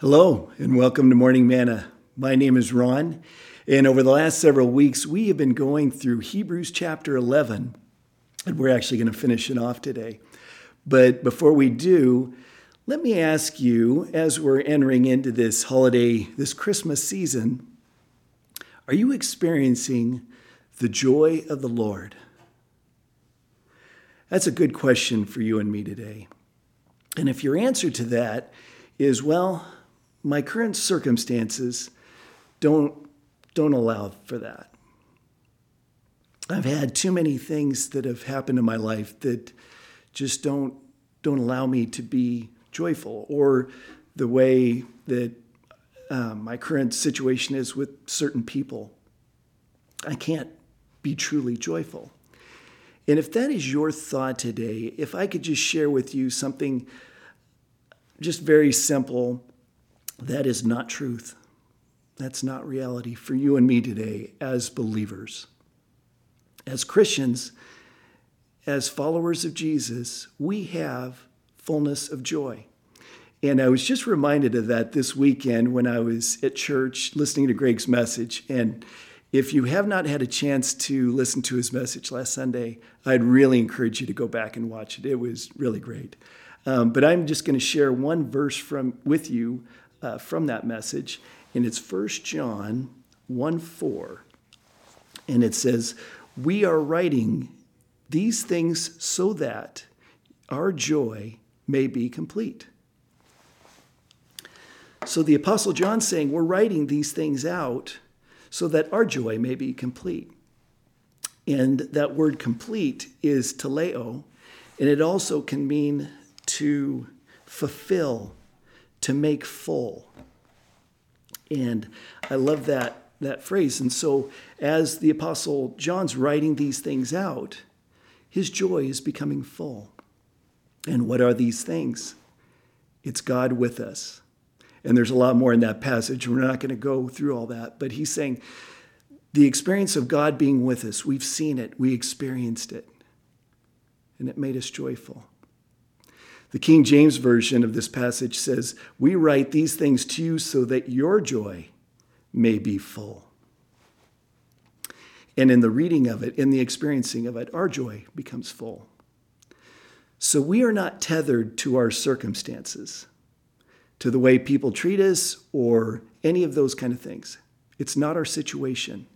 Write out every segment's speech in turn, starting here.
Hello, and welcome to Morning Manna. My name is Ron, and over the last several weeks, we have been going through Hebrews chapter 11, and we're actually going to finish it off today. But before we do, let me ask you, as we're entering into this holiday, this Christmas season, are you experiencing the joy of the Lord? That's a good question for you and me today. And if your answer to that is, well, my current circumstances don't, don't allow for that. I've had too many things that have happened in my life that just don't, don't allow me to be joyful, or the way that um, my current situation is with certain people. I can't be truly joyful. And if that is your thought today, if I could just share with you something just very simple that is not truth. That's not reality for you and me today as believers. As Christians, as followers of Jesus, we have fullness of joy. And I was just reminded of that this weekend when I was at church listening to Greg's message. And if you have not had a chance to listen to his message last Sunday, I'd really encourage you to go back and watch it. It was really great. Um, but I'm just going to share one verse from with you uh, from that message, and it's 1 John 1 4. And it says, We are writing these things so that our joy may be complete. So the Apostle John's saying, We're writing these things out so that our joy may be complete. And that word complete is teleo, and it also can mean to fulfill to make full. And I love that, that phrase. And so, as the Apostle John's writing these things out, his joy is becoming full. And what are these things? It's God with us. And there's a lot more in that passage. We're not going to go through all that. But he's saying the experience of God being with us, we've seen it, we experienced it, and it made us joyful. The King James Version of this passage says, We write these things to you so that your joy may be full. And in the reading of it, in the experiencing of it, our joy becomes full. So we are not tethered to our circumstances, to the way people treat us, or any of those kind of things. It's not our situation,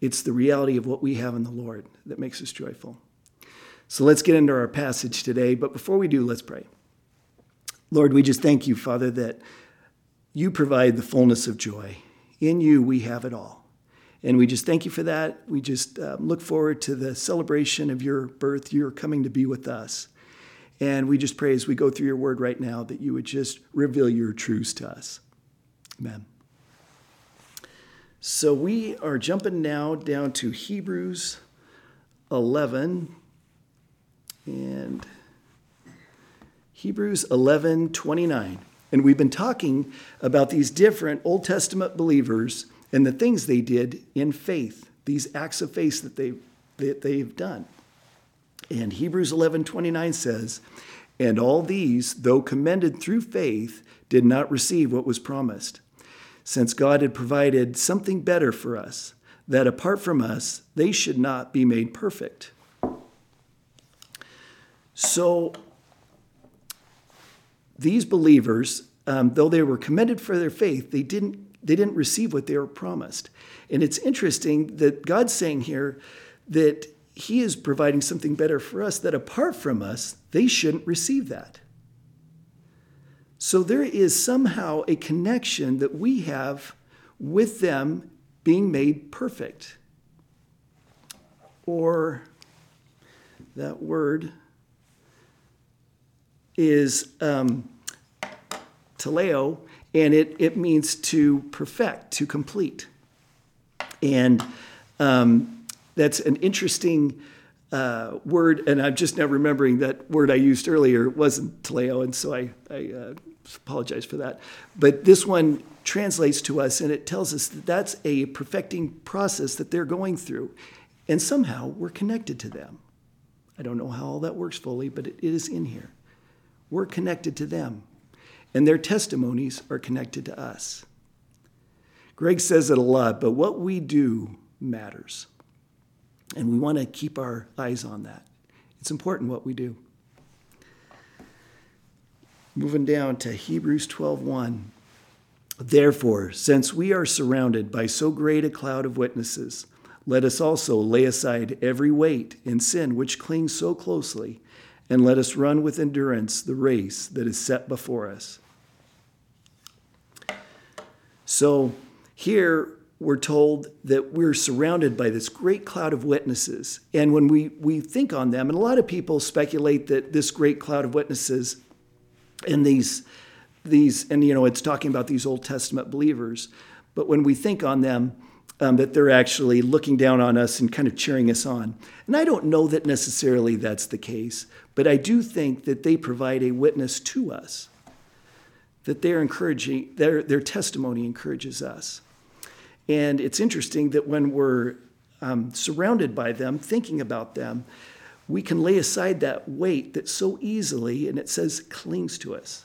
it's the reality of what we have in the Lord that makes us joyful. So let's get into our passage today. But before we do, let's pray. Lord, we just thank you, Father, that you provide the fullness of joy. In you, we have it all. And we just thank you for that. We just um, look forward to the celebration of your birth, your coming to be with us. And we just pray as we go through your word right now that you would just reveal your truths to us. Amen. So we are jumping now down to Hebrews 11, and Hebrews 11 29. And we've been talking about these different Old Testament believers and the things they did in faith, these acts of faith that, they, that they've done. And Hebrews 11 29 says, And all these, though commended through faith, did not receive what was promised, since God had provided something better for us, that apart from us, they should not be made perfect. So these believers, um, though they were commended for their faith, they didn't, they didn't receive what they were promised. And it's interesting that God's saying here that He is providing something better for us, that apart from us, they shouldn't receive that. So there is somehow a connection that we have with them being made perfect. Or that word is um, teleo, and it, it means to perfect, to complete. And um, that's an interesting uh, word, and I'm just now remembering that word I used earlier wasn't teleo, and so I, I uh, apologize for that. But this one translates to us, and it tells us that that's a perfecting process that they're going through, and somehow we're connected to them. I don't know how all that works fully, but it is in here. We're connected to them. and their testimonies are connected to us. Greg says it a lot, but what we do matters. And we want to keep our eyes on that. It's important what we do. Moving down to Hebrews 12:1. Therefore, since we are surrounded by so great a cloud of witnesses, let us also lay aside every weight and sin which clings so closely, and let us run with endurance the race that is set before us. So, here we're told that we're surrounded by this great cloud of witnesses. And when we, we think on them, and a lot of people speculate that this great cloud of witnesses and these, these and you know, it's talking about these Old Testament believers, but when we think on them, um, that they're actually looking down on us and kind of cheering us on. And I don't know that necessarily that's the case, but I do think that they provide a witness to us, that they're encouraging, their, their testimony encourages us. And it's interesting that when we're um, surrounded by them, thinking about them, we can lay aside that weight that so easily, and it says, clings to us.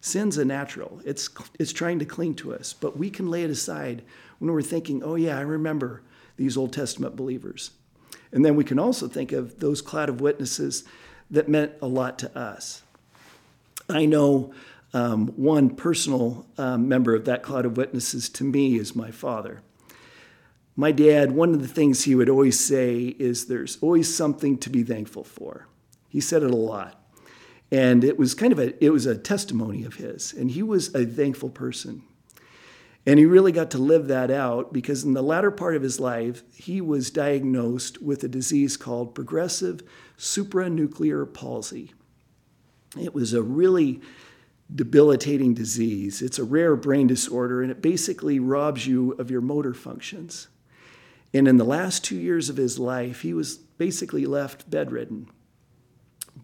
Sin's a natural, it's, it's trying to cling to us, but we can lay it aside when we're thinking, oh, yeah, I remember these Old Testament believers. And then we can also think of those cloud of witnesses that meant a lot to us. I know um, one personal um, member of that cloud of witnesses to me is my father. My dad, one of the things he would always say is there's always something to be thankful for. He said it a lot. And it was kind of a it was a testimony of his. And he was a thankful person. And he really got to live that out because in the latter part of his life, he was diagnosed with a disease called progressive supranuclear palsy. It was a really debilitating disease. It's a rare brain disorder, and it basically robs you of your motor functions. And in the last two years of his life, he was basically left bedridden.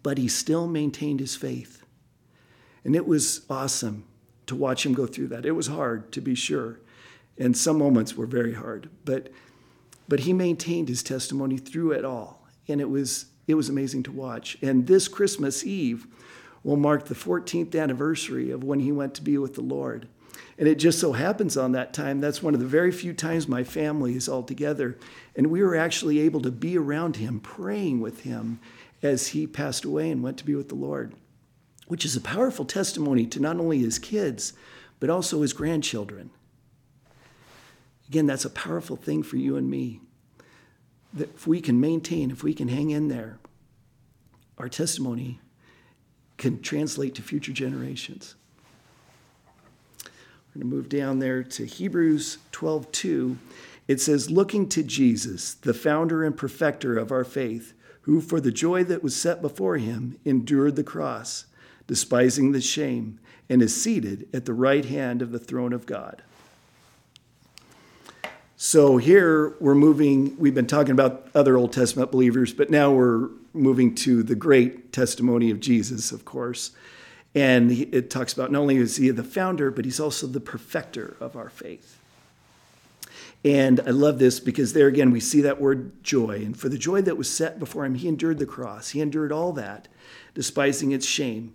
But he still maintained his faith. And it was awesome to watch him go through that. It was hard, to be sure. And some moments were very hard. But, but he maintained his testimony through it all. And it was, it was amazing to watch. And this Christmas Eve, will mark the 14th anniversary of when he went to be with the Lord. And it just so happens on that time, that's one of the very few times my family is all together. And we were actually able to be around him, praying with him as he passed away and went to be with the Lord, which is a powerful testimony to not only his kids, but also his grandchildren. Again, that's a powerful thing for you and me. That if we can maintain, if we can hang in there, our testimony can translate to future generations. We're going to move down there to Hebrews 12:2. It says, "Looking to Jesus, the founder and perfecter of our faith, who for the joy that was set before him endured the cross, despising the shame, and is seated at the right hand of the throne of God." So here we're moving, we've been talking about other Old Testament believers, but now we're moving to the great testimony of Jesus, of course. And it talks about not only is he the founder, but he's also the perfecter of our faith. And I love this because there again we see that word joy. And for the joy that was set before him, he endured the cross. He endured all that, despising its shame.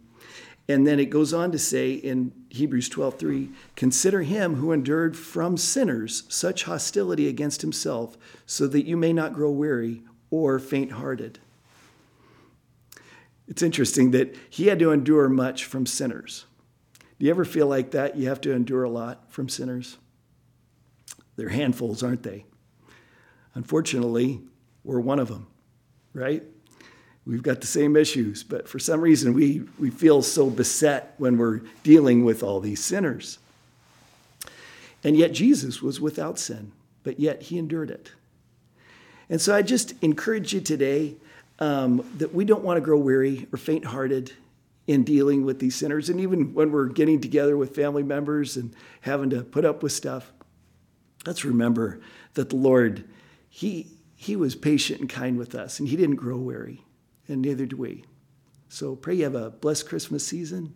And then it goes on to say in Hebrews 12:3, consider him who endured from sinners such hostility against himself, so that you may not grow weary or faint-hearted. It's interesting that he had to endure much from sinners. Do you ever feel like that? You have to endure a lot from sinners? They're handfuls, aren't they? Unfortunately, we're one of them, right? We've got the same issues, but for some reason we, we feel so beset when we're dealing with all these sinners. And yet Jesus was without sin, but yet he endured it. And so I just encourage you today um, that we don't want to grow weary or faint hearted in dealing with these sinners. And even when we're getting together with family members and having to put up with stuff, let's remember that the Lord, He, he was patient and kind with us, and He didn't grow weary, and neither do we. So pray you have a blessed Christmas season.